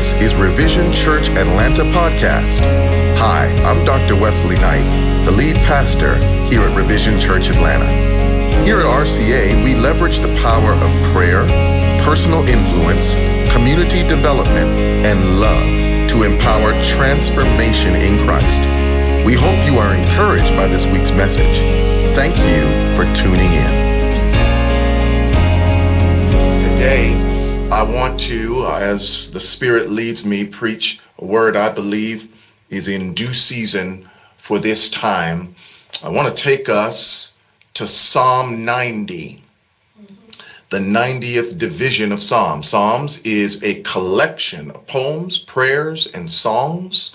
This is Revision Church Atlanta podcast. Hi, I'm Dr. Wesley Knight, the lead pastor here at Revision Church Atlanta. Here at RCA, we leverage the power of prayer, personal influence, community development, and love to empower transformation in Christ. We hope you are encouraged by this week's message. Thank you for tuning in. Today, I want to, uh, as the Spirit leads me, preach a word I believe is in due season for this time. I want to take us to Psalm 90, the 90th division of Psalms. Psalms is a collection of poems, prayers, and songs.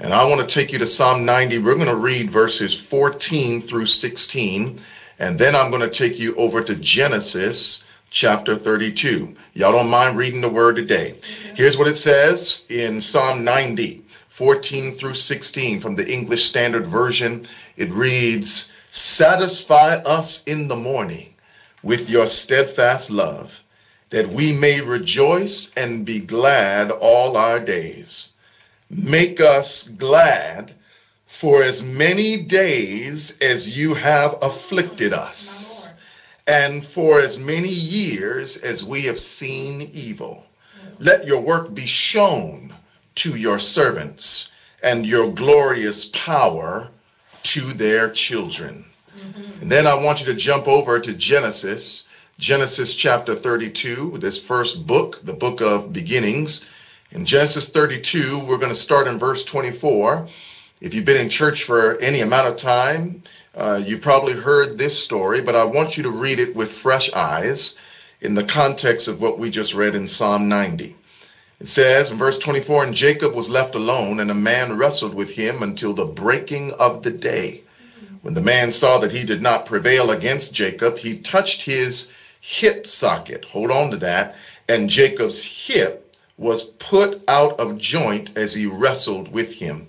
And I want to take you to Psalm 90. We're going to read verses 14 through 16. And then I'm going to take you over to Genesis chapter 32. Y'all don't mind reading the word today. Here's what it says in Psalm 90, 14 through 16 from the English Standard Version. It reads, Satisfy us in the morning with your steadfast love, that we may rejoice and be glad all our days. Make us glad for as many days as you have afflicted us and for as many years as we have seen evil. Let your work be shown to your servants and your glorious power to their children. Mm-hmm. And then I want you to jump over to Genesis, Genesis chapter 32, this first book, the book of beginnings. In Genesis 32, we're going to start in verse 24. If you've been in church for any amount of time, uh, you probably heard this story, but I want you to read it with fresh eyes in the context of what we just read in Psalm 90. It says in verse 24, And Jacob was left alone, and a man wrestled with him until the breaking of the day. When the man saw that he did not prevail against Jacob, he touched his hip socket. Hold on to that. And Jacob's hip was put out of joint as he wrestled with him.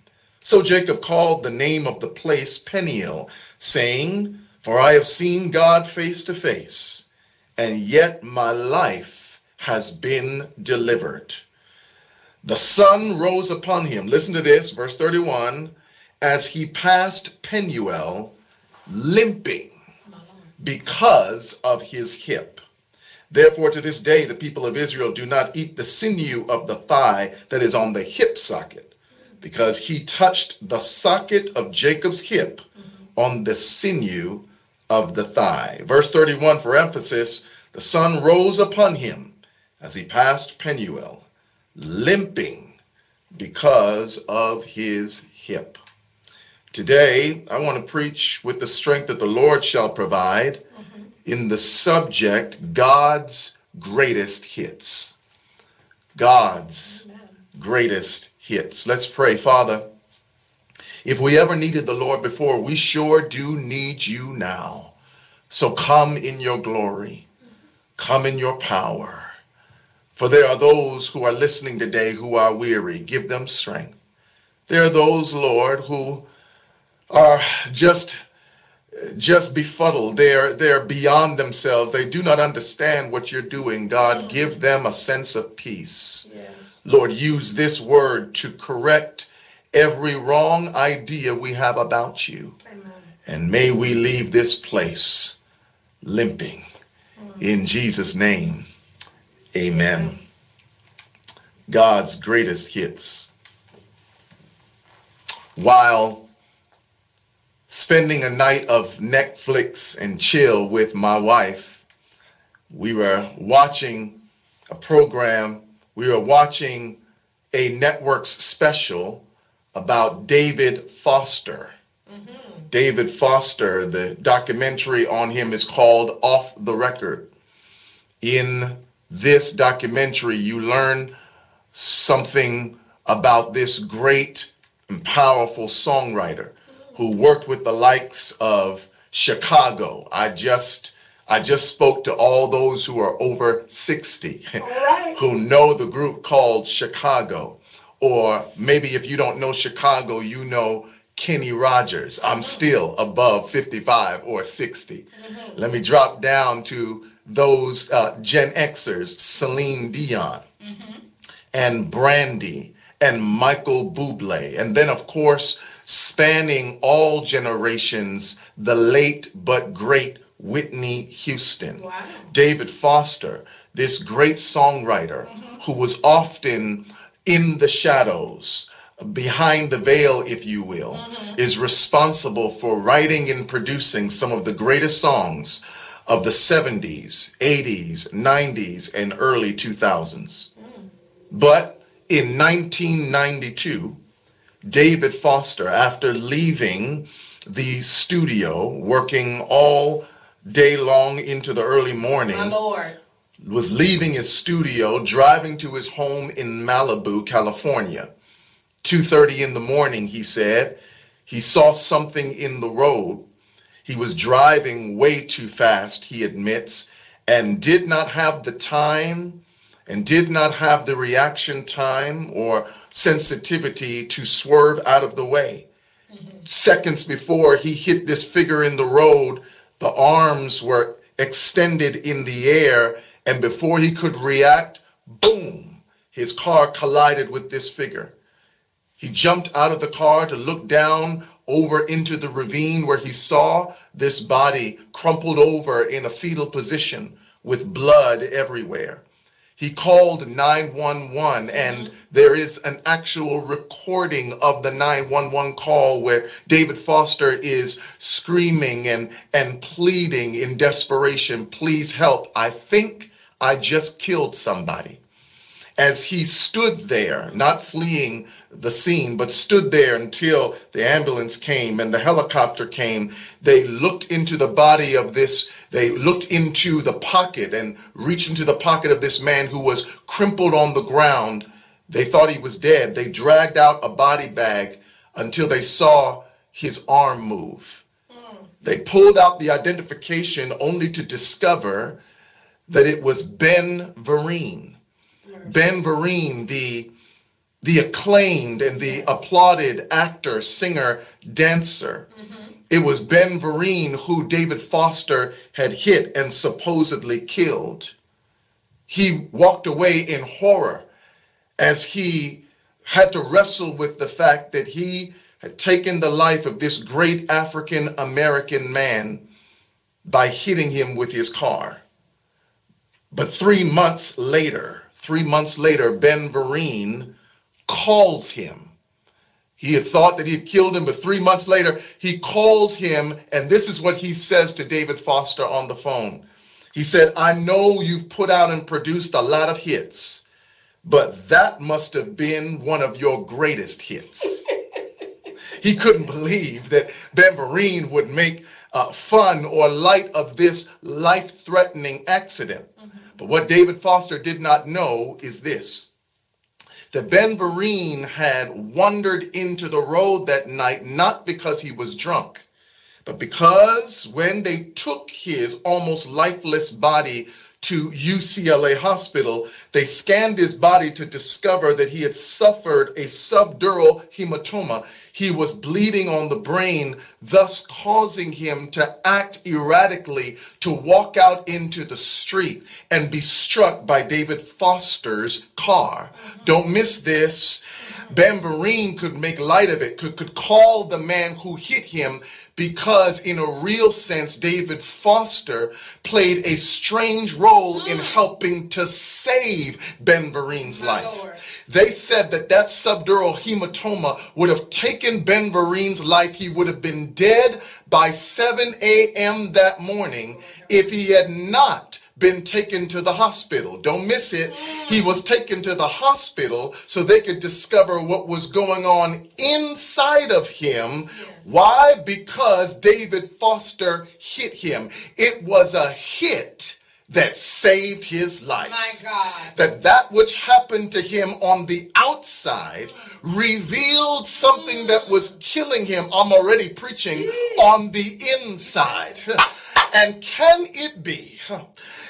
So Jacob called the name of the place Peniel, saying, For I have seen God face to face, and yet my life has been delivered. The sun rose upon him. Listen to this, verse 31 as he passed Penuel, limping because of his hip. Therefore, to this day, the people of Israel do not eat the sinew of the thigh that is on the hip socket because he touched the socket of Jacob's hip on the sinew of the thigh. Verse 31 for emphasis the sun rose upon him as he passed Penuel, limping because of his hip. Today, I want to preach with the strength that the Lord shall provide mm-hmm. in the subject God's greatest hits. God's Amen. greatest hits. Let's pray. Father, if we ever needed the Lord before, we sure do need you now. So come in your glory, come in your power. For there are those who are listening today who are weary. Give them strength. There are those, Lord, who are just just befuddled. They're they're beyond themselves. They do not understand what you're doing. God, give them a sense of peace. Yes. Lord, use this word to correct every wrong idea we have about you. Amen. And may we leave this place limping. Mm. In Jesus' name, amen. amen. God's greatest hits. While spending a night of Netflix and chill with my wife, we were watching a program we were watching a network's special about David Foster. Mm-hmm. David Foster, the documentary on him is called Off the Record. In this documentary, you learn something about this great and powerful songwriter who worked with the likes of Chicago. I just I just spoke to all those who are over 60 right. who know the group called Chicago. Or maybe if you don't know Chicago, you know Kenny Rogers. I'm mm-hmm. still above 55 or 60. Mm-hmm. Let me drop down to those uh, Gen Xers, Celine Dion mm-hmm. and Brandy and Michael Bublé. And then, of course, spanning all generations, the late but great Whitney Houston, wow. David Foster, this great songwriter mm-hmm. who was often in the shadows, behind the veil, if you will, mm-hmm. is responsible for writing and producing some of the greatest songs of the 70s, 80s, 90s, and early 2000s. Mm. But in 1992, David Foster, after leaving the studio, working all day long into the early morning. My Lord. Was leaving his studio, driving to his home in Malibu, California. 2:30 in the morning, he said, he saw something in the road. He was driving way too fast, he admits, and did not have the time and did not have the reaction time or sensitivity to swerve out of the way. Mm-hmm. Seconds before he hit this figure in the road, the arms were extended in the air, and before he could react, boom, his car collided with this figure. He jumped out of the car to look down over into the ravine where he saw this body crumpled over in a fetal position with blood everywhere he called 911 mm-hmm. and there is an actual recording of the 911 call where David Foster is screaming and and pleading in desperation please help. I think i just killed somebody as he stood there not fleeing the scene, but stood there until the ambulance came and the helicopter came. They looked into the body of this, they looked into the pocket and reached into the pocket of this man who was crumpled on the ground. They thought he was dead. They dragged out a body bag until they saw his arm move. They pulled out the identification only to discover that it was Ben Vereen. Ben Vereen, the the acclaimed and the applauded actor, singer, dancer. Mm-hmm. It was Ben Vereen who David Foster had hit and supposedly killed. He walked away in horror as he had to wrestle with the fact that he had taken the life of this great African American man by hitting him with his car. But three months later, three months later, Ben Vereen calls him. He had thought that he had killed him, but three months later, he calls him, and this is what he says to David Foster on the phone. He said, I know you've put out and produced a lot of hits, but that must have been one of your greatest hits. he couldn't believe that Ben Vereen would make uh, fun or light of this life threatening accident. Mm-hmm. But what David Foster did not know is this. That Ben Vereen had wandered into the road that night not because he was drunk, but because when they took his almost lifeless body to UCLA hospital, they scanned his body to discover that he had suffered a subdural hematoma. He was bleeding on the brain, thus causing him to act erratically, to walk out into the street and be struck by David Foster's car. Don't miss this. Vereen could make light of it, could, could call the man who hit him because, in a real sense, David Foster played a strange role in mm. helping to save Ben Vereen's life. They said that that subdural hematoma would have taken Ben Vereen's life. He would have been dead by 7 a.m. that morning if he had not been taken to the hospital. Don't miss it. He was taken to the hospital so they could discover what was going on inside of him. Why? Because David Foster hit him. It was a hit that saved his life. My God. That that which happened to him on the outside outside revealed something that was killing him. I'm already preaching on the inside. And can it be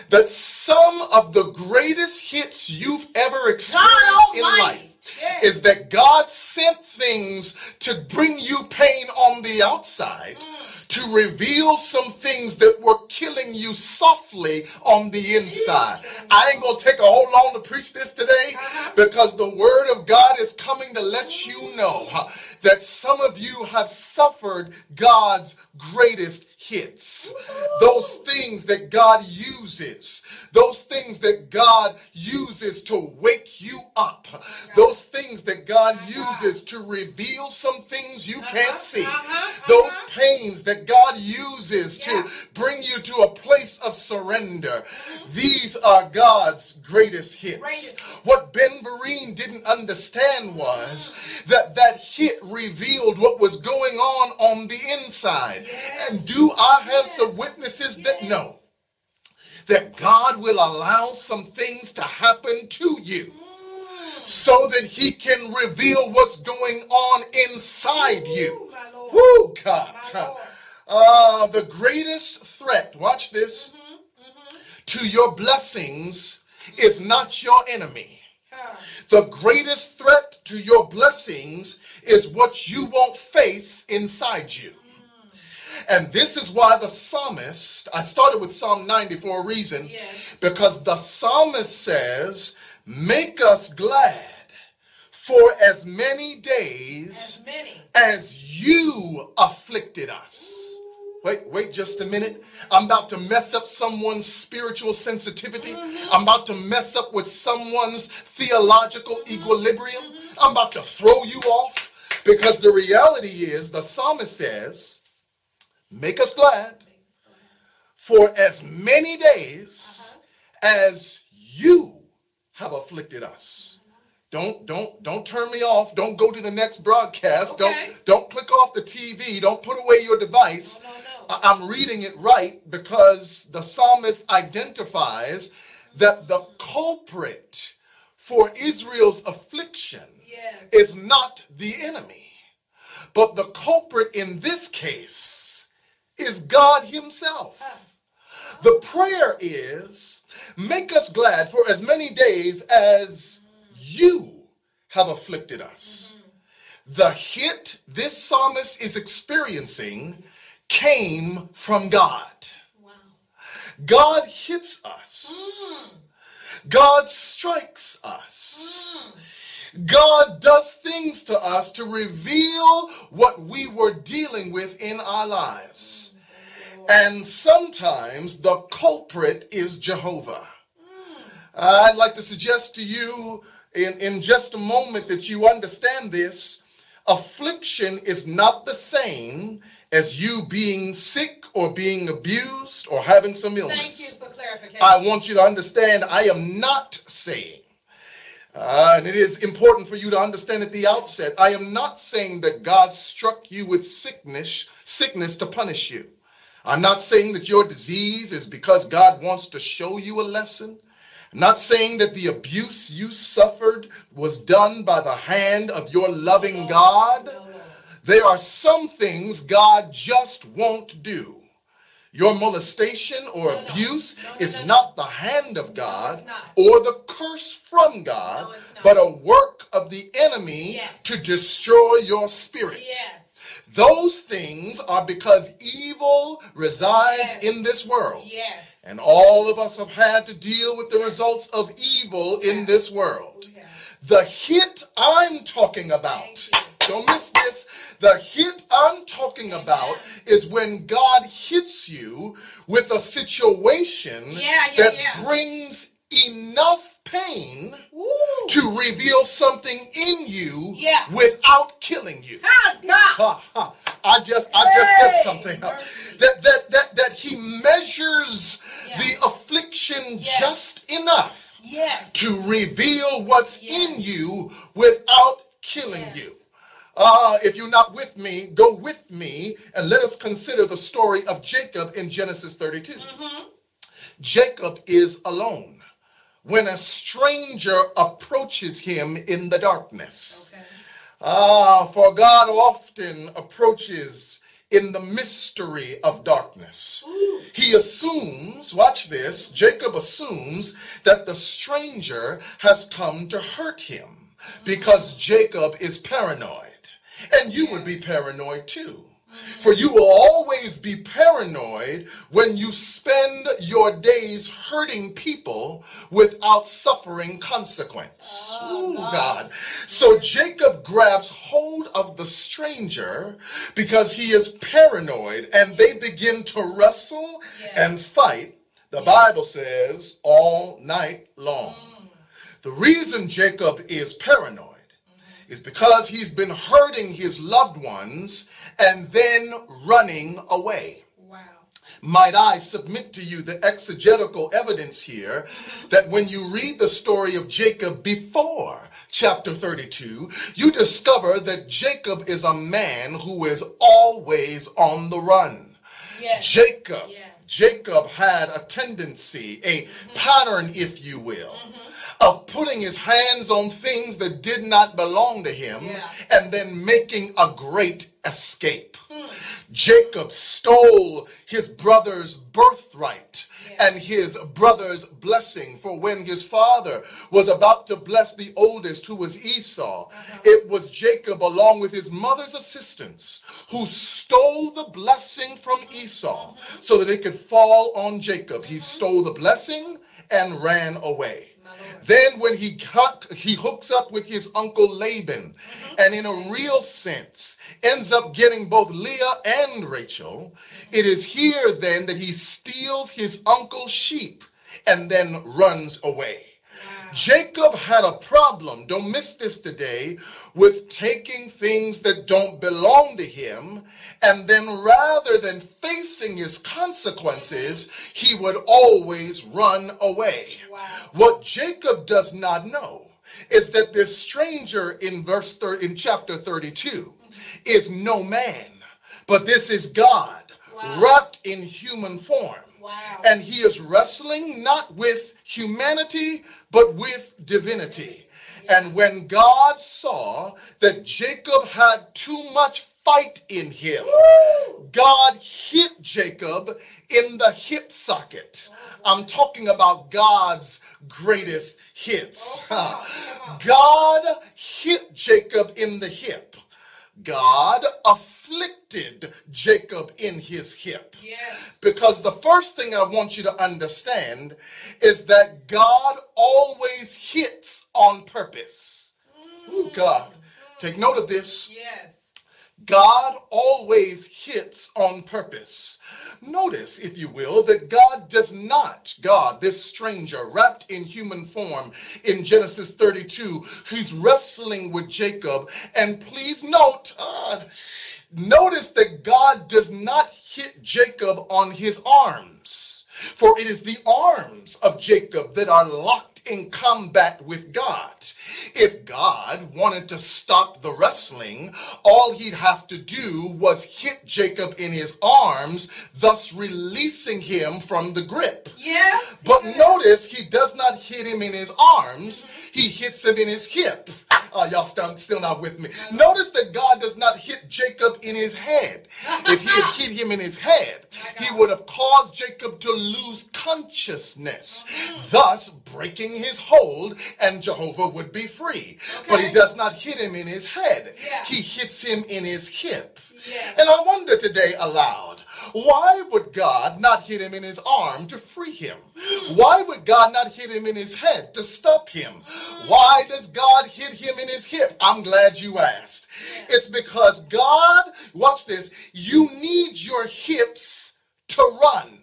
that some of the greatest hits you've ever experienced in life is that God sent things to bring you pain on the outside? Mm. to reveal some things that were killing you softly on the inside. Mm. I ain't gonna take a whole long to preach this today uh-huh. because the word of God is coming to let you mm. know that some of you have suffered God's greatest hits. Those things that God uses, those things that God uses to wake you up, those things that God uses to reveal some things you can't see, those pains that God uses to bring you to a place of surrender. These are God's greatest hits. What Ben Vereen didn't understand was that that hit revealed what was going on on the inside. And do I have some witnesses that know that God will allow some things to happen to you so that he can reveal what's going on inside you. Whoo, God. Uh, the greatest threat, watch this, to your blessings is not your enemy. The greatest threat to your blessings is what you won't face inside you. And this is why the psalmist, I started with Psalm 90 for a reason, yes. because the psalmist says, Make us glad for as many days as, many. as you afflicted us. Wait, wait just a minute. I'm about to mess up someone's spiritual sensitivity. Mm-hmm. I'm about to mess up with someone's theological mm-hmm. equilibrium. Mm-hmm. I'm about to throw you off because the reality is the psalmist says, Make us glad for as many days as you have afflicted us. Don't don't don't turn me off. Don't go to the next broadcast. Okay. Don't don't click off the TV. Don't put away your device. No, no, no. I'm reading it right because the psalmist identifies that the culprit for Israel's affliction yes. is not the enemy, but the culprit in this case is God Himself. The prayer is, make us glad for as many days as you have afflicted us. The hit this psalmist is experiencing came from God. God hits us. God strikes us. God does things to us to reveal what we were dealing with in our lives. And sometimes the culprit is Jehovah. I'd like to suggest to you in, in just a moment that you understand this. Affliction is not the same as you being sick or being abused or having some illness. Thank you for clarification. I want you to understand I am not saying, uh, and it is important for you to understand at the outset, I am not saying that God struck you with sickness, sickness to punish you. I'm not saying that your disease is because God wants to show you a lesson. I'm not saying that the abuse you suffered was done by the hand of your loving God. There are some things God just won't do. Your molestation or no, abuse no. No, is not the hand of God or the curse from God, but a work of the enemy yes. to destroy your spirit. Yes. Those things are because evil resides yes. in this world. Yes. And all of us have had to deal with the results of evil in this world. The hit I'm talking about, don't miss this. The hit I'm talking about is when God hits you with a situation yeah, that brings enough pain Ooh. to reveal something in you yeah. without killing you. Ha, ha. I just I just hey. said something that that that that he measures the affliction yes. just enough yes. to reveal what's yes. in you without killing you. Uh, if you're not with me, go with me and let us consider the story of Jacob in Genesis 32. Mm-hmm. Jacob is alone when a stranger approaches him in the darkness. Okay. Ah, for God often approaches in the mystery of darkness. He assumes, watch this, Jacob assumes that the stranger has come to hurt him because Jacob is paranoid. And you would be paranoid too. For you will always be paranoid when you spend your days hurting people without suffering consequence. Oh, God. So Jacob grabs hold of the stranger because he is paranoid and they begin to wrestle and fight, the Bible says, all night long. Mm. The reason Jacob is paranoid mm. is because he's been hurting his loved ones and then running away. Wow. Might I submit to you the exegetical evidence here that when you read the story of Jacob before chapter 32, you discover that Jacob is a man who is always on the run. Yes. Jacob, Yes. Jacob had a tendency, a pattern, if you will, mm-hmm. Of putting his hands on things that did not belong to him Yeah. and then making a great escape. Jacob stole his brother's birthright Yeah. and his brother's blessing. For when his father was about to bless the oldest, who was Esau, uh-huh. it was Jacob, along with his mother's assistants, who stole the blessing from Esau uh-huh. so that it could fall on Jacob. He uh-huh. stole the blessing and ran away. Then when he he hooks up with his uncle Laban, mm-hmm. and in a real sense ends up getting both Leah and Rachel. It is here then that he steals his uncle's sheep and then runs away. Jacob had a problem, don't miss this today, with taking things that don't belong to him, and then rather than facing his consequences, he would always run away. Wow. What Jacob does not know is that this stranger in verse thir- in chapter 32 mm-hmm. is no man, but this is God Wow. wrapped in human form. Wow. And he is wrestling not with humanity, but with divinity. And when God saw that Jacob had too much fight in him, God hit Jacob in the hip socket. I'm talking about God's greatest hits. God hit Jacob in the hip. God afflicted Jacob in his hip. Yes. Because the first thing I want you to understand is that God always hits on purpose. Ooh, God. Take note of this. Yes. God always hits on purpose. Notice, if you will, that God does not, God, this stranger wrapped in human form in Genesis 32, he's wrestling with Jacob. And please note, uh, notice that God does not hit Jacob on his arms, for it is the arms of Jacob that are locked in combat with God. If God wanted to stop the wrestling, all he'd have to do was hit Jacob in his arms, thus releasing him from the grip. Yeah. But yes. notice he does not hit him in his arms, he hits him in his hip. Uh, y'all still, still not with me. Notice that God does not hit Jacob in his head. If he had hit him in his head, he would have caused Jacob to lose consciousness, thus breaking his hold, and Jehovah would be free. But he does not hit him in his head, Yeah. he hits him in his hip. Yeah. And I wonder today aloud, why would God not hit him in his arm to free him? Why would God not hit him in his head to stop him? Why does God hit him in his hip? I'm glad you asked. It's because God, watch this, you need your hips to run.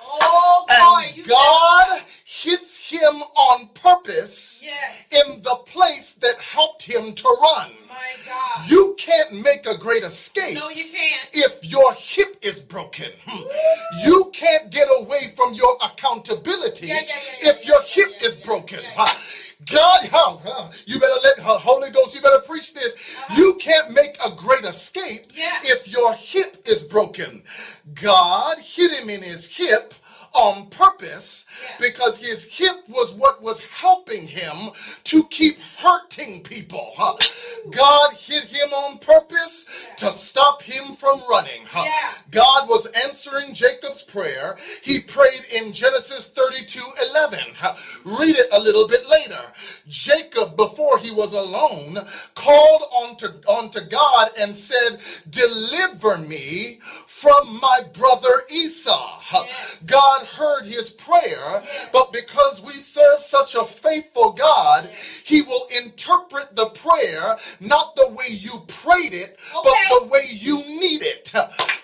Oh boy. And God hits him on purpose Yes. in the place that helped him to run. My God. You can't make a great escape no, you can't. if your hip is broken. Hmm. You can't get away from your accountability Yeah, yeah, yeah, if your hip is broken. God, huh, huh, you better let huh, Holy Ghost, you better preach this. You can't make a great escape Uh-huh. If your hip is broken. God hit him in his hip on purpose Yeah. because his hip was what was helping him to keep hurting people. huh? God hit him on purpose to stop him from running. huh? Yeah. God was answering Jacob's prayer. He prayed in Genesis 32 11. huh? Read it a little bit later. Jacob, before he was alone, called onto, onto God and said, Deliver me from my brother Esau. Yes. God heard his prayer, but because we serve such a faithful God, he will interpret the prayer not the way you prayed it, but the way you need it.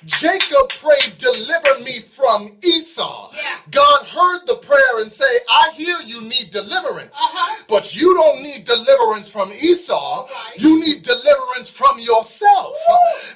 Jacob prayed, Deliver me from Esau. Yeah. God heard the prayer and say, I hear you need deliverance, Uh-huh. but you don't need deliverance from Esau. Right. You need deliverance from yourself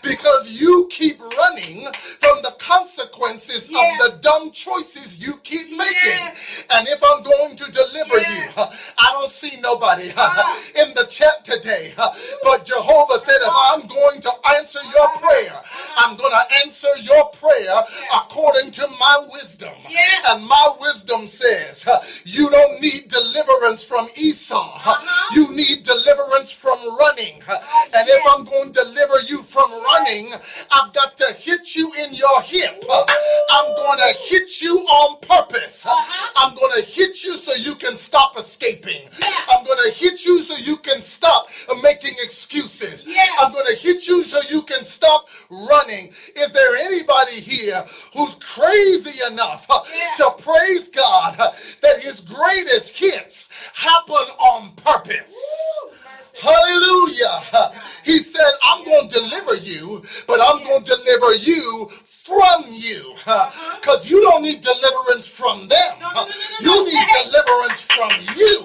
because you keep running from the consequences Yes. of the dumb choices you keep making. Yes. And if I'm going to deliver Yes. you, I don't see nobody Ah. in the chat today. But Jehovah said, if I'm going to answer your prayer, I'm going to answer your prayer according to my wisdom. Yes. And my wisdom says, you don't need deliverance from Esau. Uh-huh. You need deliverance from running. And if I'm going to deliver you from running, I've got to hit you in your hip. I'm going to hit you on purpose. Uh-huh. I'm going to hit you so you can stop escaping. Yeah. I'm going to hit you so you can stop making excuses. Yeah. I'm going to hit you so you can stop running. Is there anybody here who's crazy enough Yeah. to praise God that his greatest hits happen on purpose? Woo. Hallelujah. He said, I'm going to deliver you, but I'm going to deliver you from you. Uh-huh. Because you don't need deliverance from them. No, no, no, You need deliverance from you.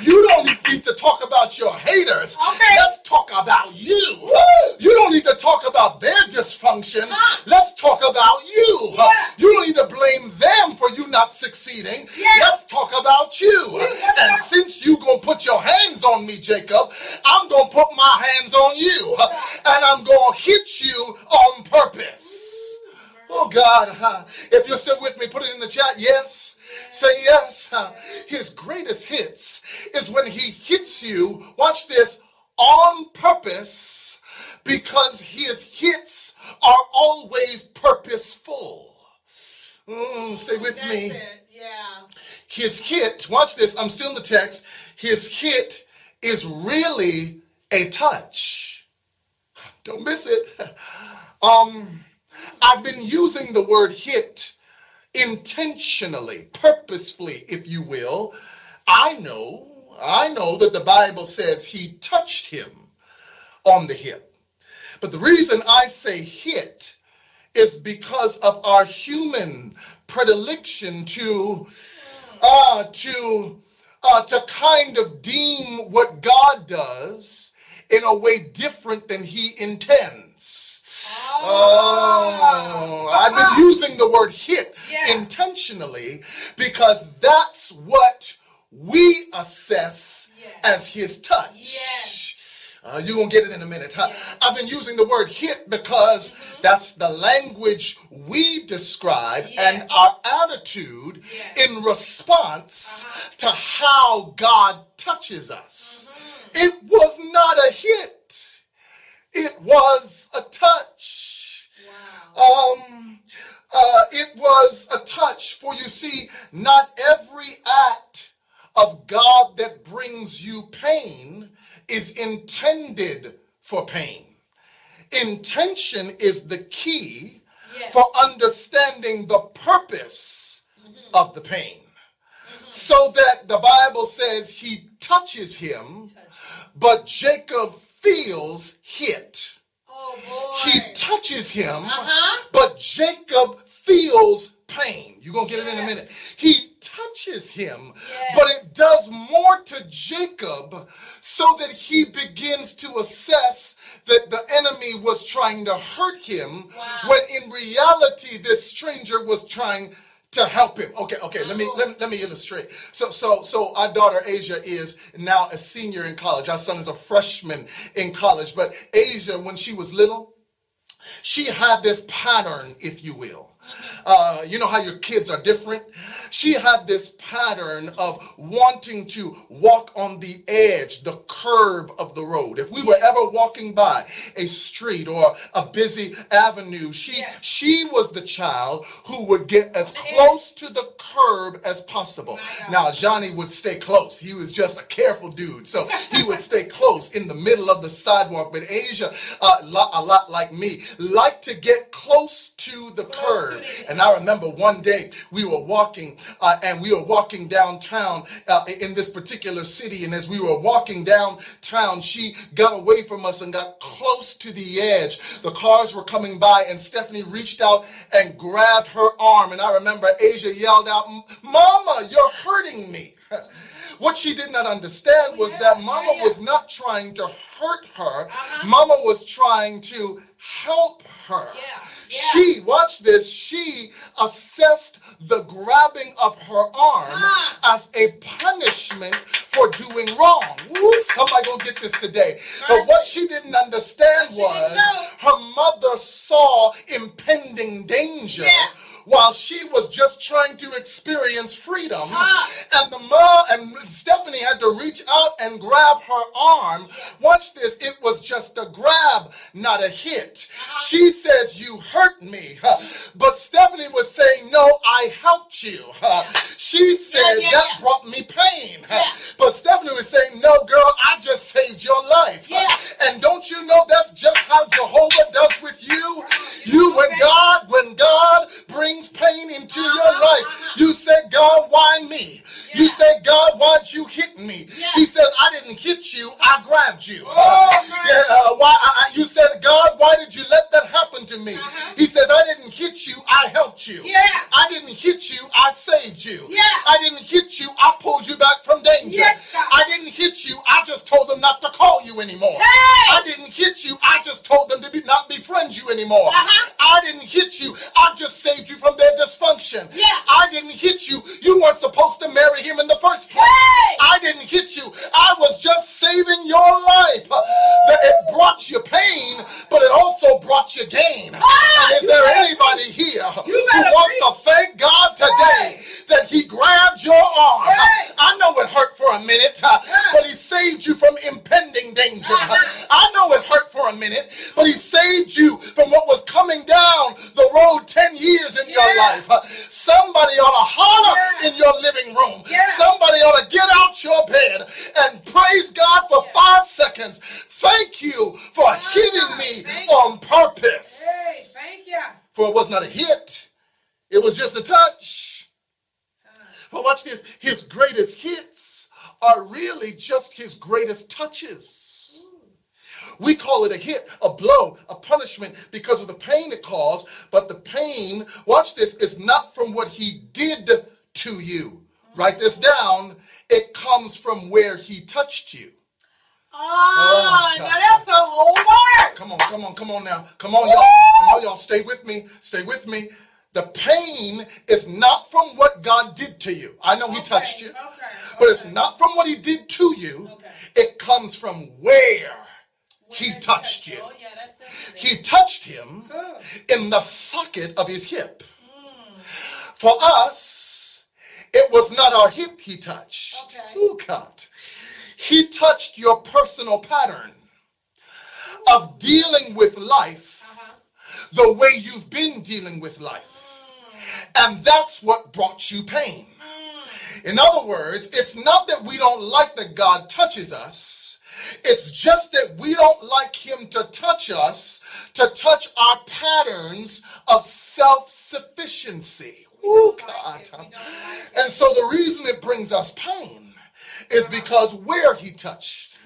You don't need to talk about your haters. Okay. Let's talk about you. You don't need to talk about their dysfunction. Let's talk about you. Yeah. You don't need to blame them for you not succeeding. Yeah. Let's talk about you. And since you gonna put your hands on me, Jacob, I'm gonna put my hands on you, and I'm gonna hit you on purpose. Oh God, if you're still with me, put it in the chat. Yes. Say yes. His greatest hits is when he hits you, watch this, on purpose, because his hits are always purposeful. Mm, stay with That's me. it. Yeah. His hit, watch this, I'm still in the text. His hit is really a touch. Don't miss it. Um, I've been using the word hit intentionally, purposefully, if you will. I know, I know that the Bible says he touched him on the hip. But the reason I say hit is because of our human predilection to uh, to uh, to kind of deem what God does in a way different than He intends. Oh, I've been using the word hit Yeah. intentionally because that's what we assess Yeah. as His touch. Yes. Uh, you're going to get it in a minute. Huh? Yeah. I've been using the word hit because that's the language we describe and our attitude Yes. in response Uh-huh. to how God touches us. Mm-hmm. It was not a hit, it was a touch. Wow. Um, uh, it was a touch, for you see, not every act of God that brings you pain is intended for pain. Intention is the key Yes. for understanding the purpose of the pain. So that the Bible says he touches him, but Jacob feels hit. Oh boy. He touches him, Uh-huh. but Jacob feels pain. You're going to get it in a minute. He touches him, Yes. but it does more to Jacob so that he begins to assess that the enemy was trying to hurt him Wow. when in reality this stranger was trying to help him. Okay, okay, let me let me, let me illustrate. So so so our daughter Asia is now a senior in college. Our son is a freshman in college, but Asia when she was little, she had this pattern, if you will. uh, you know how your kids are different? She had this pattern of wanting to walk on the edge, the curb of the road. If we were ever walking by a street or a busy avenue, she Yeah. she was the child who would get as close to the curb as possible. Now Johnny would stay close. He was just a careful dude, so he would stay close in the middle of the sidewalk. But Asia, uh, a lot like me, liked to get close to the curb. And I remember one day we were walking, uh, and we were walking downtown uh, in this particular city. And as we were walking downtown, she got away from us and got close to the edge. The cars were coming by, and Stephanie reached out and grabbed her arm. And I remember Asia yelled out, "Mama, you're hurting me." What she did not understand was that Mama was not trying to hurt her. Uh-huh. Mama was trying to help her. Yeah, yeah. She, watch this, she assessed the grabbing of her arm as a punishment for doing wrong. Ooh, somebody gonna get this today. But what she didn't understand was her mother saw impending danger. Yeah. While she was just trying to experience freedom, Ah. and the mom and Stephanie had to reach out and grab her arm. Watch this, it was just a grab, not a hit. Uh-huh. She says, You hurt me. But Stephanie was saying, No, I helped you. She said, yeah, That yeah. brought me pain. Yeah. But Stephanie was saying, No, girl, I just saved your life. Yeah. And don't you know that's just how Jehovah does with you? You, when God, when God brings pain into your Uh-huh, life, uh-huh. you say, God, why me? You Yeah. say, God, why'd you hit me? Yeah. He says, I didn't hit you, I grabbed you. Oh, yeah, uh, why? I, I- you said, God, why did you let that happen to me? Uh-huh. His greatest touches. We call it a hit, a blow, a punishment because of the pain it caused. But the pain, watch this, is not from what he did to you. Write this down. It comes from where he touched you. Ah, oh, now that's a whole word. Come on, come on, come on now. Come on, y'all. Come on, y'all. Stay with me. Stay with me. The pain is not from what God did to you. I know He Okay, touched you, okay, but it's okay. not from what He did to you. Okay. It comes from where He Where touched you. Oh, yeah, that's sensitive. He touched him Good. in the socket of his hip. For us, it was not our hip He touched. Okay. God. He touched your personal pattern of dealing with life Uh-huh. the way you've been dealing with life. And that's what brought you pain. In other words, it's not that we don't like that God touches us. It's just that we don't like Him to touch us, to touch our patterns of self sufficiency. Oh, God. it. We don't like it. And so the reason it brings us pain is because where He touched.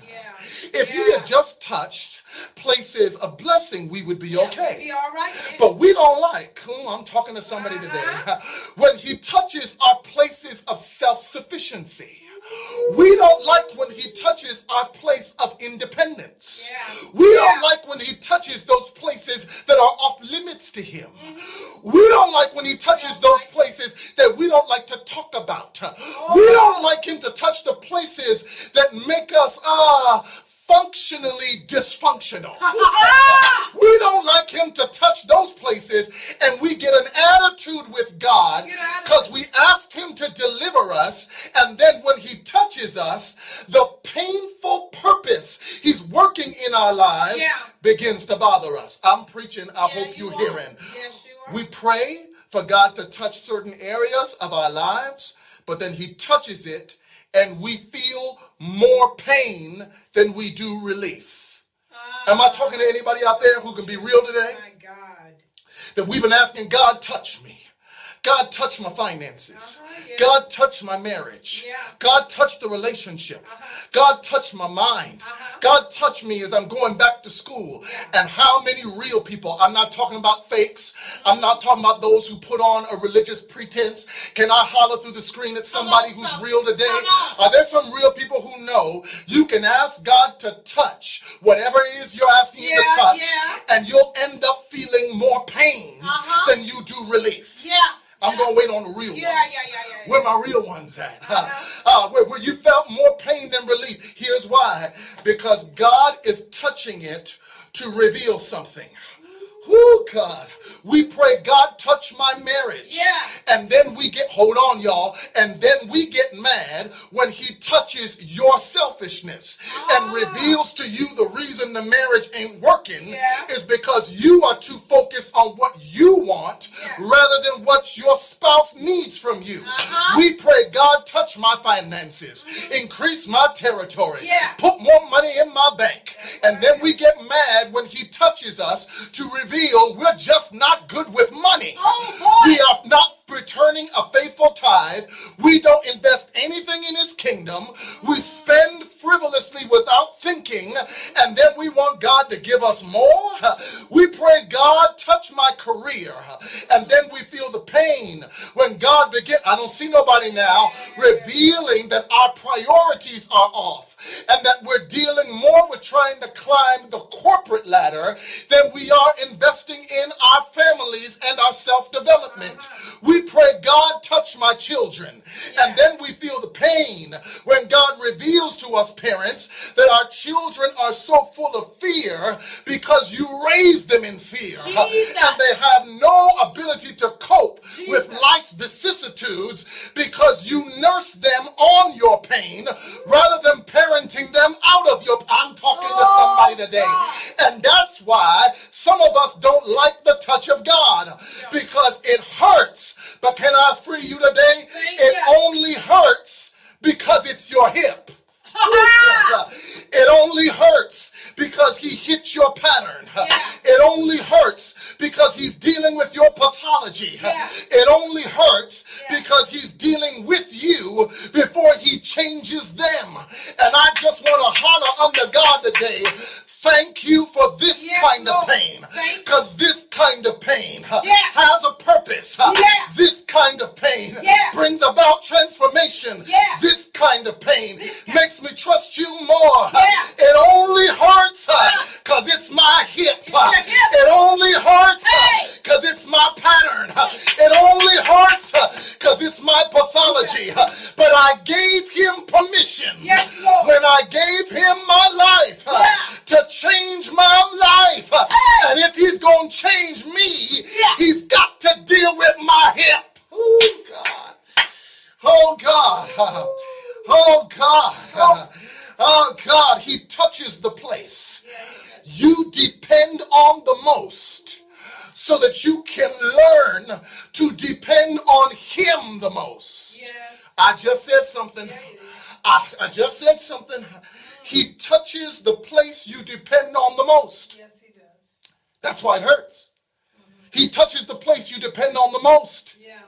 If. He had just touched places of blessing, we would be Yeah, okay. Be all right. then. But we don't like, I'm talking to somebody today, Uh-huh. when he touches our places of self sufficiency. We don't like when he touches our place of independence. Yeah. We don't like when he touches those places that are off limits to him. Mm-hmm. We don't like when he touches those like- places that we don't like to talk about. Oh. We don't like him to touch the places that make us ah functionally dysfunctional. we don't like him to touch those places, and we get an attitude with God Get out of because we asked him to deliver us, and then when he touches us, the painful purpose he's working in our lives Yeah. begins to bother us. I'm preaching, I Yeah, hope you you're hearing. Yes, you. We pray for God to touch certain areas of our lives, but then He touches it and we feel more pain than we do relief. Am I talking to anybody out there who can be real today? My God. That we've been asking God, touch me. God, touch my finances. Uh-huh, yeah. God, touch my marriage. Yeah. God, touch the relationship. Uh-huh. God, touch my mind. Uh-huh. God, touch me as I'm going back to school. And how many real people, I'm not talking about fakes, I'm not talking about those who put on a religious pretense. Can I holler through the screen at somebody who's real today? Are there some real people who know you can ask God to touch whatever it is you're asking Him to touch, yeah. and you'll end up feeling more pain Uh-huh. than you do relief? Yeah. I'm gonna wait on the real Yeah, ones. yeah, yeah, yeah, yeah. Where my real ones at? Uh-huh. Uh, where, where you felt more pain than relief. Here's why. Because God is touching it to reveal something. Whoo, God. We pray, God, touch my marriage. Yeah. And then we get, hold on, y'all, and then we get mad when he touches your selfishness and Ah. reveals to you the reason the marriage ain't working Yeah. is because you are too focused on what you want Yeah. rather than what your spouse needs from you. Uh-huh. We pray, God, touch my finances, increase my territory, Yeah. put more money in my bank. And then we get mad when he touches us to reveal we're just not good with money. Oh. We are not returning a faithful tithe. We don't invest anything in his kingdom. We spend frivolously without thinking, and then we want God to give us more. We pray, God, touch my career. And then we feel the pain when God begin. I don't see nobody now revealing that our priorities are off and that we're dealing more with trying to climb the corporate ladder we are investing in our families and our self-development. We pray, God, touch my children. And then we feel the pain when God reveals to us parents that our children are so full of fear because you raised them in fear. Jesus. And they have no ability to cope with life's vicissitudes because you nurse them on your pain rather than parenting them out of your I'm talking to Oh, somebody today. God. And that's why some of us don't like the touch of God because it hurts. But can I free you today? Thank It you. only hurts because it's your hip. It only hurts because he hits your pattern. Yeah. It only hurts because he's dealing with your pathology. Yeah. It only hurts Yeah. because he's dealing with you before he changes them. And I just want to holler under God today. Thank you for this Yes, kind of Lord. pain. Because this kind of pain Yeah. has a purpose. Yeah. This kind of pain brings about transformation. This kind of pain makes me trust you more. It only hurts because it's my hip. It only hurts because it's my pattern. It only hurts because it's my pathology. But I gave him permission Yes, when I gave him my life change me, Yeah. he's got to deal with my hip. Oh, God. Oh, God. Oh, God. Oh, God. He touches the place you depend on the most so that you can learn to depend on him the most. Yes. I just said something. I, I just said something. He touches the place you depend on the most. Yes, he does. That's why it hurts. He touches the place you depend on the most. Yeah.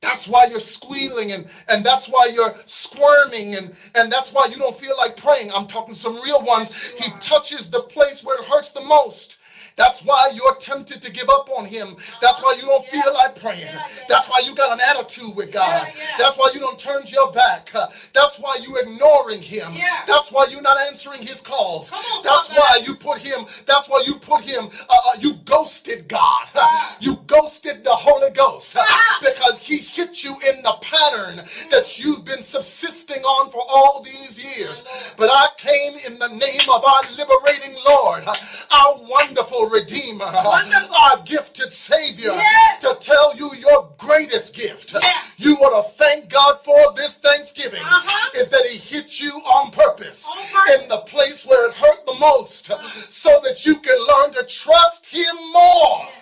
That's why you're squealing and, and that's why you're squirming and, and that's why you don't feel like praying. I'm talking some real ones. He touches the place where it hurts the most. That's why you're tempted to give up on him. That's why you don't feel like praying. That's why you got an attitude with God. That's why you don't turn your back. That's why you're ignoring him. That's why you're not answering his calls. That's why you put him. That's why you put him. Uh, uh, you ghosted God. Ah. You ghosted the Holy Ghost Ah. because he hit you in the pattern that you've been subsisting on for all these years. But I came in the name of our liberating Lord, our wonderful Redeemer, Wonderful. our gifted Savior, Yes. to tell you your greatest gift. Yeah. You want to thank God for this Thanksgiving Uh-huh. is that He hit you on purpose On purpose. in the place where it hurt the most so that you can learn to trust Him more. Yes,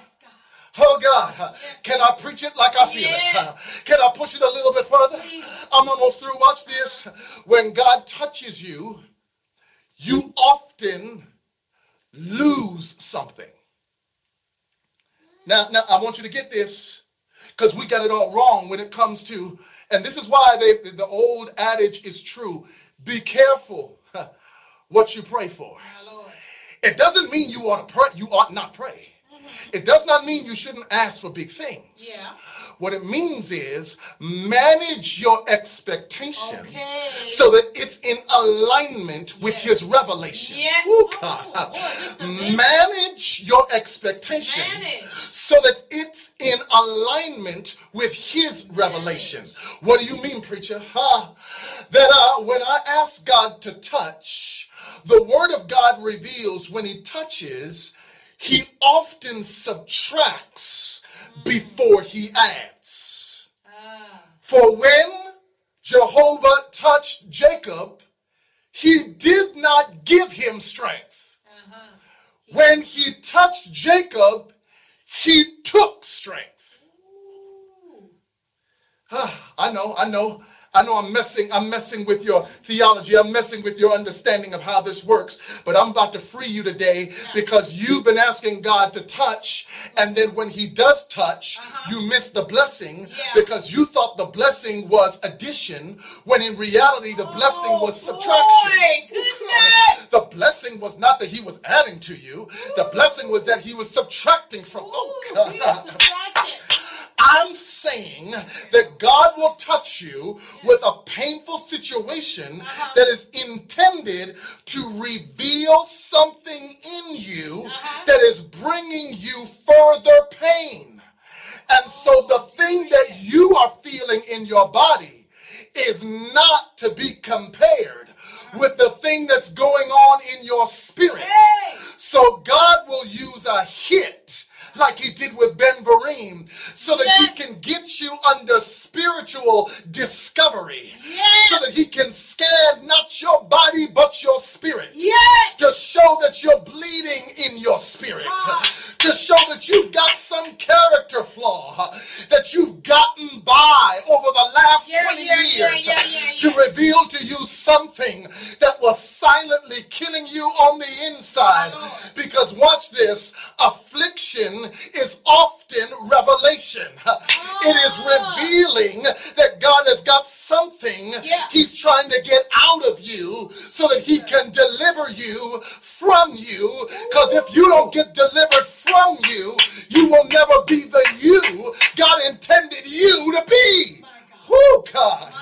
Oh God, can I preach it like I feel Yes. it? Can I push it a little bit further? I'm almost through. Watch this. When God touches you, you often lose something. Now, now I want you to get this because we got it all wrong when it comes to, and this is why they, the old adage is true. Be careful what you pray for. It doesn't mean you ought to pray. You ought not pray. It does not mean you shouldn't ask for big things. Yeah. What it means is manage your expectation Okay. so that it's in alignment with Yes. His revelation. Yeah. Ooh, Oh, God. boy, is amazing. Manage your expectation Manage. so that it's in alignment with His revelation. What do you mean, preacher? Huh? That uh, when I ask God to touch, the Word of God reveals when He touches, He often subtracts before He adds. Ah. For when Jehovah touched Jacob, he did not give him strength. Uh-huh. When he touched Jacob, he took strength. Ooh. I know, I know. I know I'm messing, I'm messing with your theology. I'm messing with your understanding of how this works. But I'm about to free you today because you've been asking God to touch, and then when He does touch, Uh-huh. you miss the blessing Yeah. because you thought the blessing was addition, when in reality the blessing Oh, was subtraction. boy. The blessing was not that He was adding to you. The blessing was that He was subtracting from. Oh Ooh, we God. I'm saying that God will touch you with a painful situation Uh-huh. that is intended to reveal something in you Uh-huh. that is bringing you further pain. And so the thing that you are feeling in your body is not to be compared with the thing that's going on in your spirit. So God will use a hit like he did with Ben Verim so that he can get you under spiritual discovery. Yes. So that he can scan not your body but your spirit. Yes. To show that you're bleeding in your spirit. Ah. To show that you've got some character flaw that you've gotten by over the last Yeah, 20 yeah, years yeah, to reveal to you something that was silently killing you on the inside. Because watch this affliction is often revelation. It is Ah. revealing that God has got something Yeah. He's trying to get out of you so that He can deliver you from you. Because if you don't get delivered from you, you will never be the you God intended you to be. My God.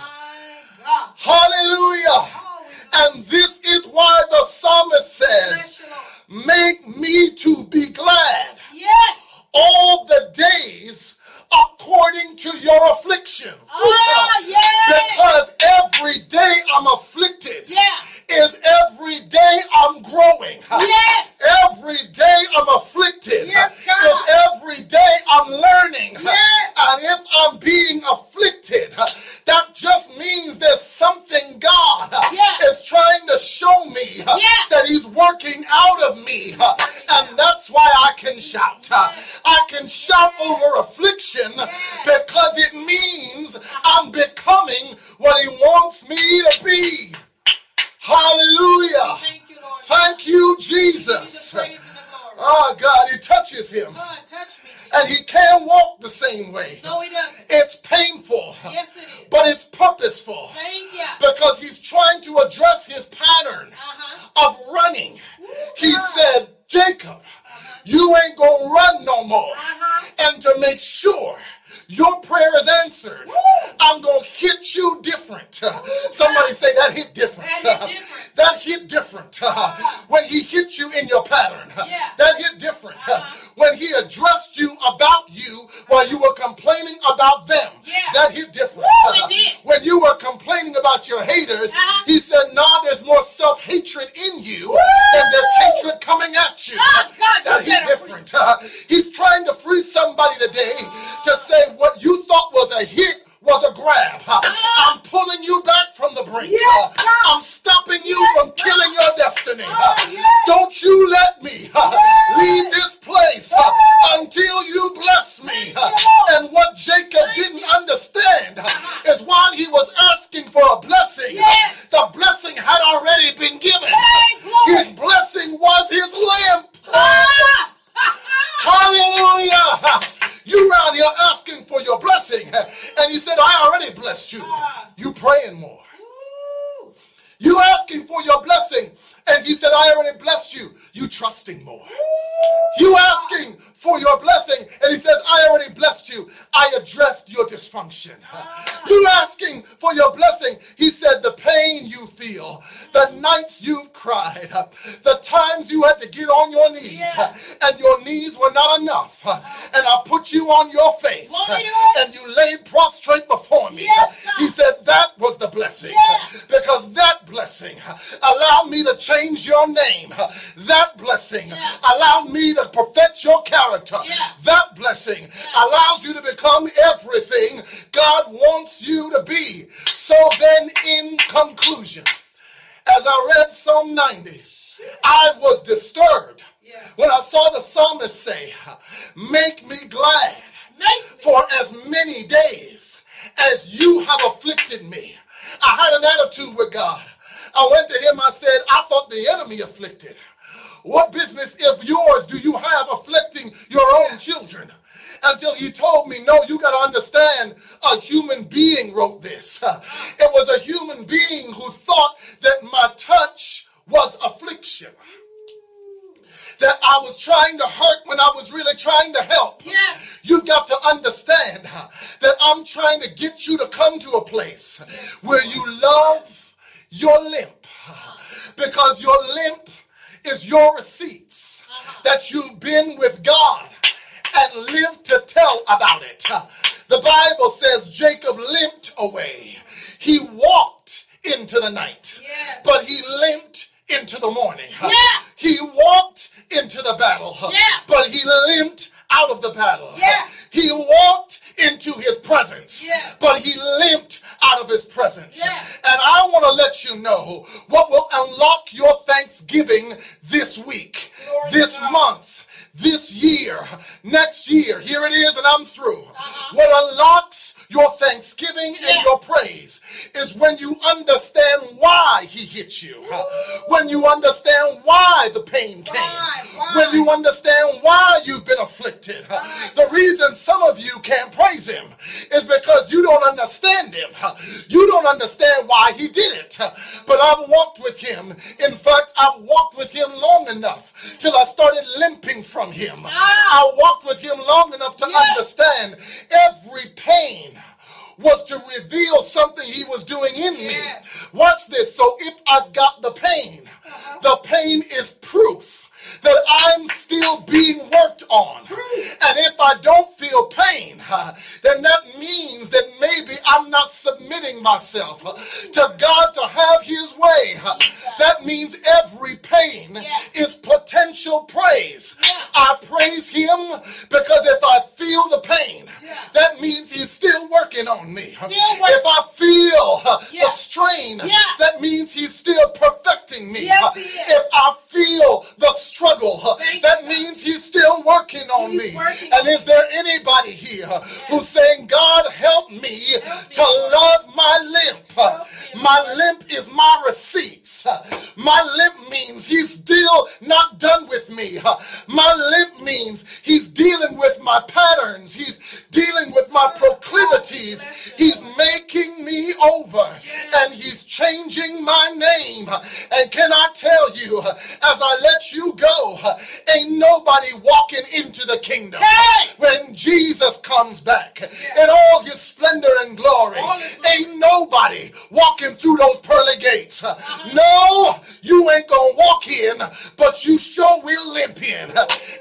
God. Hallelujah. Oh, And this is why the psalmist says, bless you, Lord. Make me to be glad Yes. all the days according to your affliction. Ah, yes. Because every day I'm afflicted Yeah. is every day I'm growing. Yes. The blessing had already been given. His blessing was his lamp. Ah! Hallelujah. You around here asking for your blessing. And he said, I already blessed you. You praying more. You asking for your blessing. And he said, I already blessed you. You trusting more. You asking for your blessing. And he says, I already blessed you. I addressed your dysfunction. You asking for your blessing. He said, the pain you feel, the nights you've cried, the times you had to get on your knees, Yeah. and your knees were not enough. And I put you on your face, Glory to God. and you laid prostrate before me. Yes, He said, that was the blessing. Yeah. Because that blessing allowed me to change your name. That blessing Yeah. allowed me to perfect your character. Yeah. That blessing allows you to become everything God wants you to be. So then, in conclusion, as I read Psalm 90, I was disturbed Yeah. when I saw the psalmist say, Make me glad Make me. for as many days as you have afflicted me. I had an attitude with God. I went to him, I said, I thought the enemy afflicted. What business of yours do you have afflicting your own children? Until he told me, no, you got to understand, a human being wrote this. It was a human being who thought that my touch was affliction. That I was trying to hurt when I was really trying to help. Yes. You've got to understand that I'm trying to get you to come to a place where you love your limp because your limp is your receipts that you've been with God and live to tell about it. The Bible says Jacob limped away. He walked into the night, Yes. but he limped into the morning. Yeah. He walked into the battle, Yeah. but he limped out of the battle. Yeah. He walked into his presence, Yeah. but he limped out of his presence. Yeah. And I want to let you know what will unlock your thanksgiving this week, to this God. month, this year, next year. Here it is, and I'm through. Uh-huh. What unlocks your thanksgiving and your praise is when you understand why he hit you, when you understand why the pain came, Why? Why? when you understand why you've been afflicted. The reason some of you can't praise him is because you don't understand him. You don't understand why he did it. But I've walked with him. In fact, I've walked with him long enough till I started limping from him. Ah. I walked with him long enough to Yeah. understand every pain was to reveal something he was doing in me. Yes. Watch this. So if I've got the pain, uh-huh. the pain is proof that I'm still being worked on. And if I don't feel pain, then that means that maybe I'm not submitting myself to God to have his way. That means every pain is potential praise. I praise him because if I feel the pain, Yeah. that means working on me. If I feel uh, Yeah. the strain, Yeah. that means he's still perfecting me. Yes. If I feel the struggle, Thank that you, means he's still working on He's me. working And on is there anybody here uh, who's saying, God, help me Help me, to Lord. love my limp? Help My limp is my receipts My limp means he's still not done with me. My limp means he's dealing with my patterns. He's dealing with my proclivities. He's making me over and he's changing my name. And can I tell you, as I let you go, ain't nobody walking into the kingdom Hey! when Jesus comes back in all his splendor and glory. Ain't nobody walking through those pearly gates. Uh-huh. No, you ain't gonna walk in, but you sure will limp in.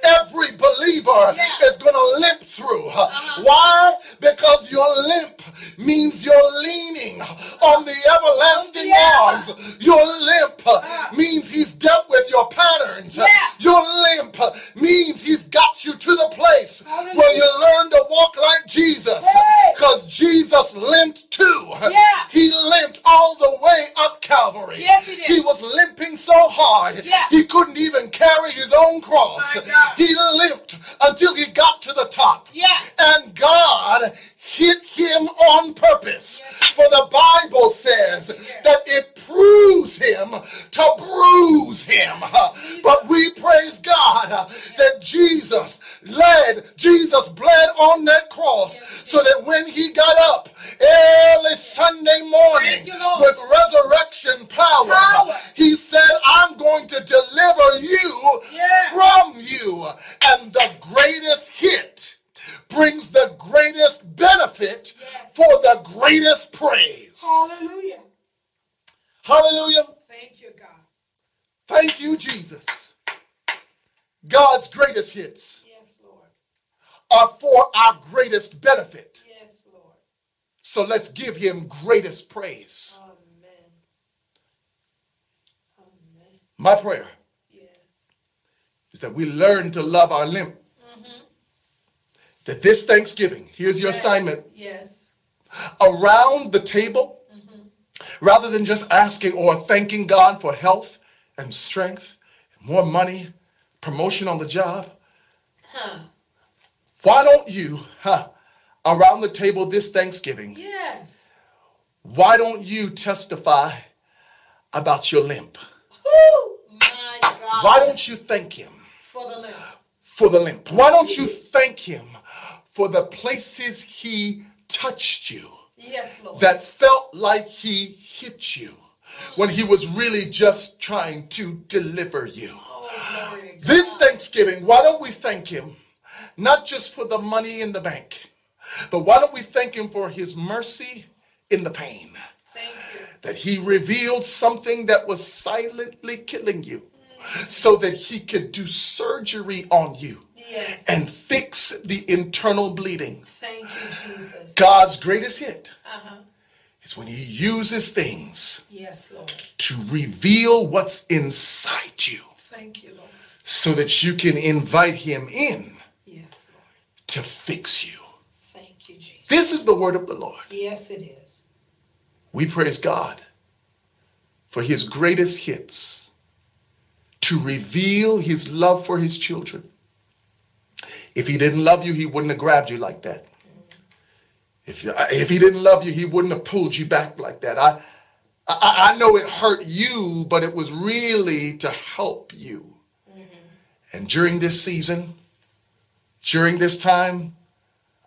Every believer Yeah. is gonna limp through. Uh-huh. Why? Because your limp means you're leaning on the everlasting oh, Yeah. arms. Your limp uh-huh. means he's dealt with your patterns. Yeah. Your limp means he's got you to the place Hallelujah. where you learn to walk like Jesus. Because Jesus limped too. He limped all the way up Calvary. Yes, he was limping so hard Yeah. he couldn't even carry his own cross. He limped until he got to the top. Yeah. And God hit him on purpose. Yes. For the Bible says that it proves him to bruise him. But we praise God that Jesus led, Jesus bled on that cross so that when he got up early Sunday morning you, with resurrection power, Power. he said, I'm going to deliver you Yeah. from you. And the greatest hit brings the greatest benefit Yes. for the greatest praise. Hallelujah. Hallelujah. Thank you, God. Thank you, Jesus. God's greatest hits Yes. Are for our greatest benefit. Yes, Lord. So let's give him greatest praise. Amen. Amen. My prayer Yes. is that we learn to love our limp. Mm-hmm. That this Thanksgiving, here's your Yes. assignment, Yes. around the table, mm-hmm. rather than just asking or thanking God for health and strength, more money, promotion on the job, Huh. Why don't you, huh, around the table this Thanksgiving, Yes. why don't you testify about your limp? Woo! My God. Why don't you thank Him For the limp. for the limp? Why don't you thank Him for the places He touched you? Yes, Lord. that felt like he hit you when he was really just trying to deliver you. oh. This Thanksgiving, why don't we thank him not just for the money in the bank, but why don't we thank him for his mercy in the pain? Thank you. That he revealed something that was silently killing you so that he could do surgery on you Yes. and fix the internal bleeding. Thank you, Jesus. God's greatest hit Uh-huh. is when he uses things Yes, Lord. to reveal what's inside you Thank you, Lord. so that you can invite him in. To fix you. Thank you, Jesus. This is the word of the Lord. Yes, it is. We praise God for his greatest hits to reveal his love for his children. If he didn't love you, he wouldn't have grabbed you like that. If, if he didn't love you, he wouldn't have pulled you back like that. I, I, I know it hurt you, but it was really to help you. Mm-hmm. And during this season, during this time,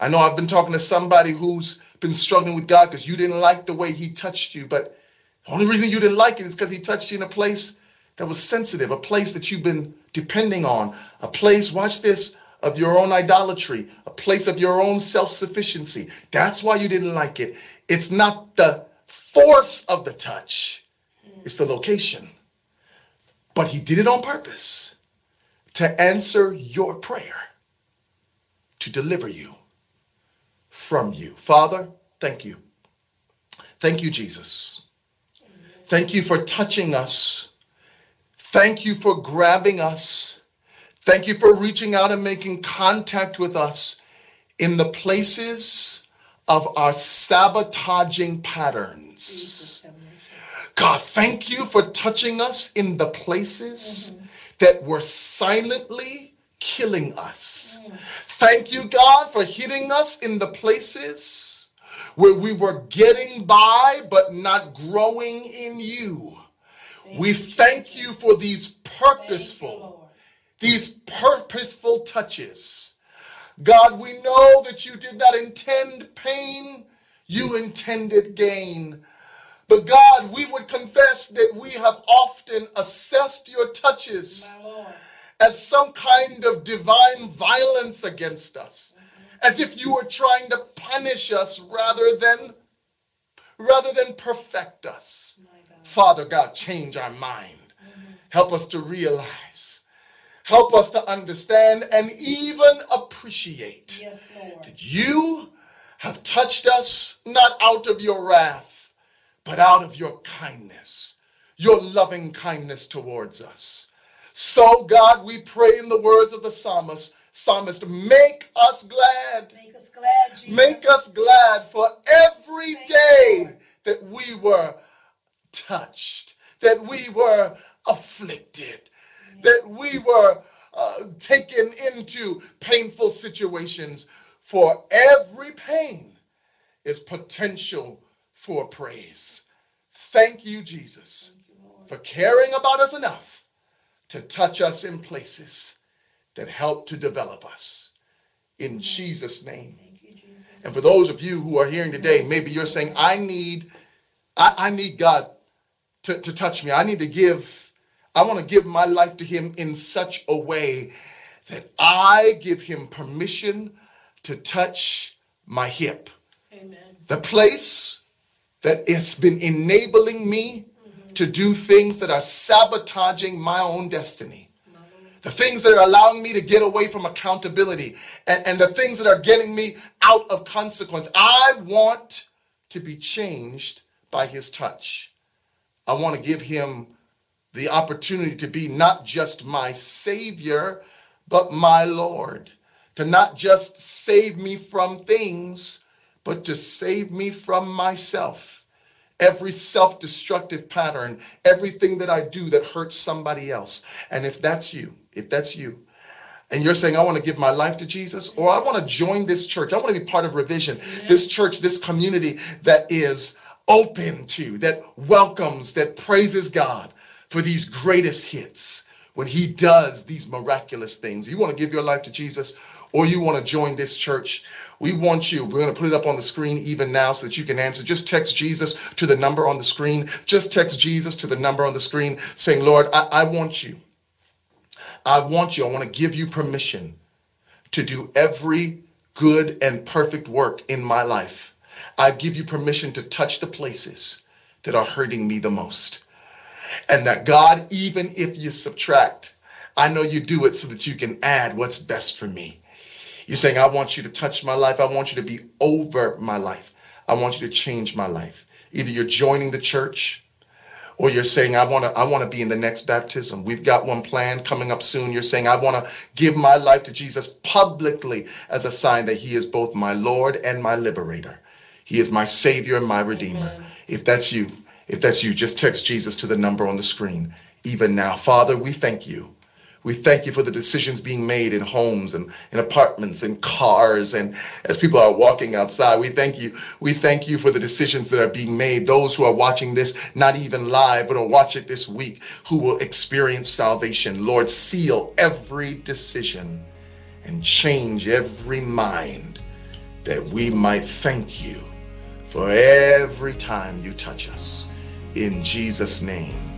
I know I've been talking to somebody who's been struggling with God because you didn't like the way he touched you, but the only reason you didn't like it is because he touched you in a place that was sensitive, a place that you've been depending on, a place, watch this, of your own idolatry, a place of your own self sufficiency. That's why you didn't like it. It's not the force of the touch, it's the location. But he did it on purpose to answer your prayer, to deliver you from you. Father, thank you. Thank you, Jesus. Thank you for touching us. Thank you for grabbing us. Thank you for reaching out and making contact with us in the places of our sabotaging patterns. God, thank you for touching us in the places mm-hmm. that were silently killing us. Thank you, God, for hitting us in the places where we were getting by but not growing in you. We thank you for these purposeful, these purposeful touches. God, we know that you did not intend pain, you intended gain. But God, we would confess that we have often assessed your touches. As some kind of divine violence against us, as if you were trying to punish us rather than rather than perfect us. God. Father God, change our mind. Help us to realize. Help us to understand and even appreciate Yes, that you have touched us not out of your wrath, but out of your kindness, your loving kindness towards us. So, God, we pray in the words of the psalmist, psalmist, make us glad. Make us glad, Jesus. Make us glad for every Thank day Lord. that we were touched, that we were afflicted, that we were uh, taken into painful situations. For every pain is potential for praise. Thank you, Jesus, for caring about us enough to touch us in places that help to develop us. In Jesus' name. Thank you, Jesus. And for those of you who are hearing today, maybe you're saying, I need, I, I need God to, to touch me. I need to give, I want to give my life to Him in such a way that I give Him permission to touch my hip, Amen. the place that has been enabling me to do things that are sabotaging my own destiny the things that are allowing me to get away from accountability and, and the things that are getting me out of consequence. I want to be changed by his touch. I want to give him the opportunity to be not just my savior, but my Lord. To not just save me from things, but to save me from myself every self destructive pattern, everything that I do that hurts somebody else. And if that's you, if that's you, and you're saying, I want to give my life to Jesus, or I want to join this church, I want to be part of Revision, this church, this community that is open to, that welcomes, that praises God for these greatest hits when He does these miraculous things. You want to give your life to Jesus, or you want to join this church. We want you. We're going to put it up on the screen even now so that you can answer. Just text Jesus to the number on the screen. Just text Jesus to the number on the screen saying, Lord, I, I want you. I want you. I want to give you permission to do every good and perfect work in my life. I give you permission to touch the places that are hurting me the most. And that God, even if you subtract, I know you do it so that you can add what's best for me. You're saying, I want you to touch my life. I want you to be over my life. I want you to change my life. Either you're joining the church or you're saying, I want to, I want to be in the next baptism. We've got one planned coming up soon. You're saying, I want to give my life to Jesus publicly as a sign that he is both my Lord and my liberator. He is my savior and my redeemer. Amen. If that's you, if that's you, just text Jesus to the number on the screen. Even now, Father, we thank you. We thank you for the decisions being made in homes and in apartments and cars and as people are walking outside. We thank you. We thank you for the decisions that are being made. Those who are watching this, not even live, but will watch it this week, who will experience salvation. Lord, seal every decision and change every mind that we might thank you for every time you touch us. In Jesus' name,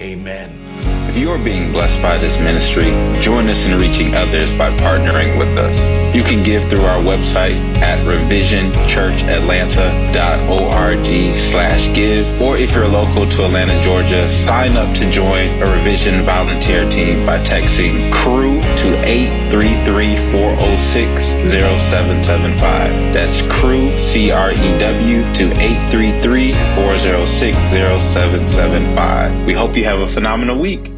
amen. If you are being blessed by this ministry, join us in reaching others by partnering with us. You can give through our website at revisionchurchatlanta.org slash give, or if you're local to Atlanta, Georgia, sign up to join a Revision volunteer team by texting CREW to 833-406-0775. That's CREW, C-R-E-W, to 833-406-0775. We hope you have a phenomenal week.